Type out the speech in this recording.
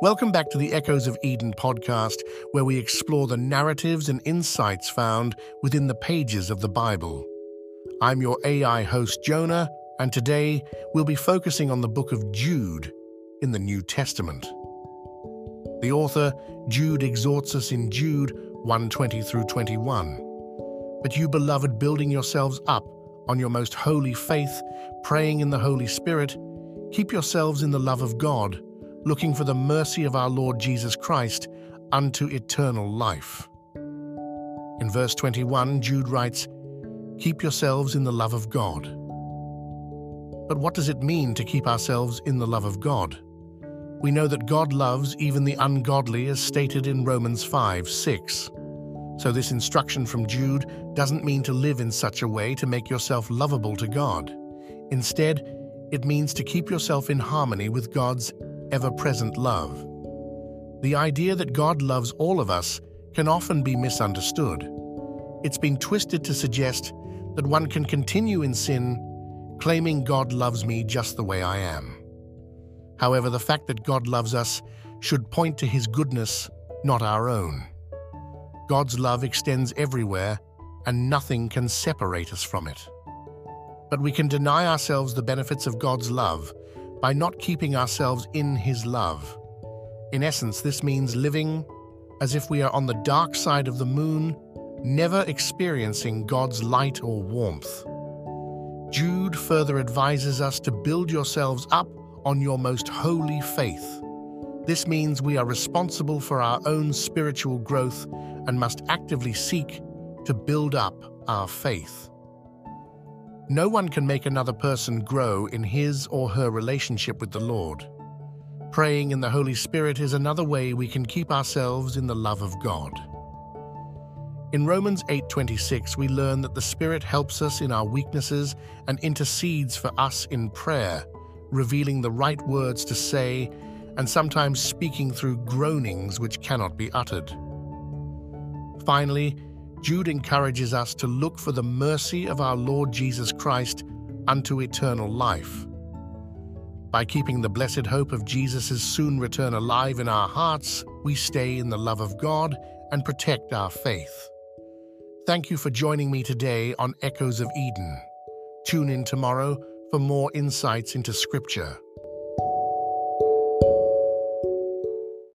Welcome back to the Echoes of Eden podcast, where we explore the narratives and insights found within the pages of the Bible. I'm your AI host, Jonah, and today we'll be focusing on the book of Jude in the New Testament. The author, Jude, exhorts us in Jude 1:20 through 21. But you, beloved, building yourselves up on your most holy faith, praying in the Holy Spirit, keep yourselves in the love of God, looking for the mercy of our Lord Jesus Christ unto eternal life. In verse 21, Jude writes, Keep yourselves in the love of God. But what does it mean to keep ourselves in the love of God? We know that God loves even the ungodly as stated in Romans 5 6. So, this instruction from Jude doesn't mean to live in such a way to make yourself lovable to God. Instead, it means to keep yourself in harmony with God's ever present love. The idea that God loves all of us can often be misunderstood. It's been twisted to suggest that one can continue in sin, claiming God loves me just the way I am. However, the fact that God loves us should point to his goodness, not our own. God's love extends everywhere, and nothing can separate us from it. But we can deny ourselves the benefits of God's love by not keeping ourselves in His love. In essence, this means living as if we are on the dark side of the moon, never experiencing God's light or warmth. Jude further advises us to build yourselves up on your most holy faith. This means we are responsible for our own spiritual growth and must actively seek to build up our faith. No one can make another person grow in his or her relationship with the Lord. Praying in the Holy Spirit is another way we can keep ourselves in the love of God. In Romans 8:26 we learn that the Spirit helps us in our weaknesses and intercedes for us in prayer, revealing the right words to say and sometimes speaking through groanings which cannot be uttered. Finally, Jude encourages us to look for the mercy of our Lord Jesus Christ unto eternal life. By keeping the blessed hope of Jesus' soon return alive in our hearts, we stay in the love of God and protect our faith. Thank you for joining me today on Echoes of Eden. Tune in tomorrow for more insights into Scripture.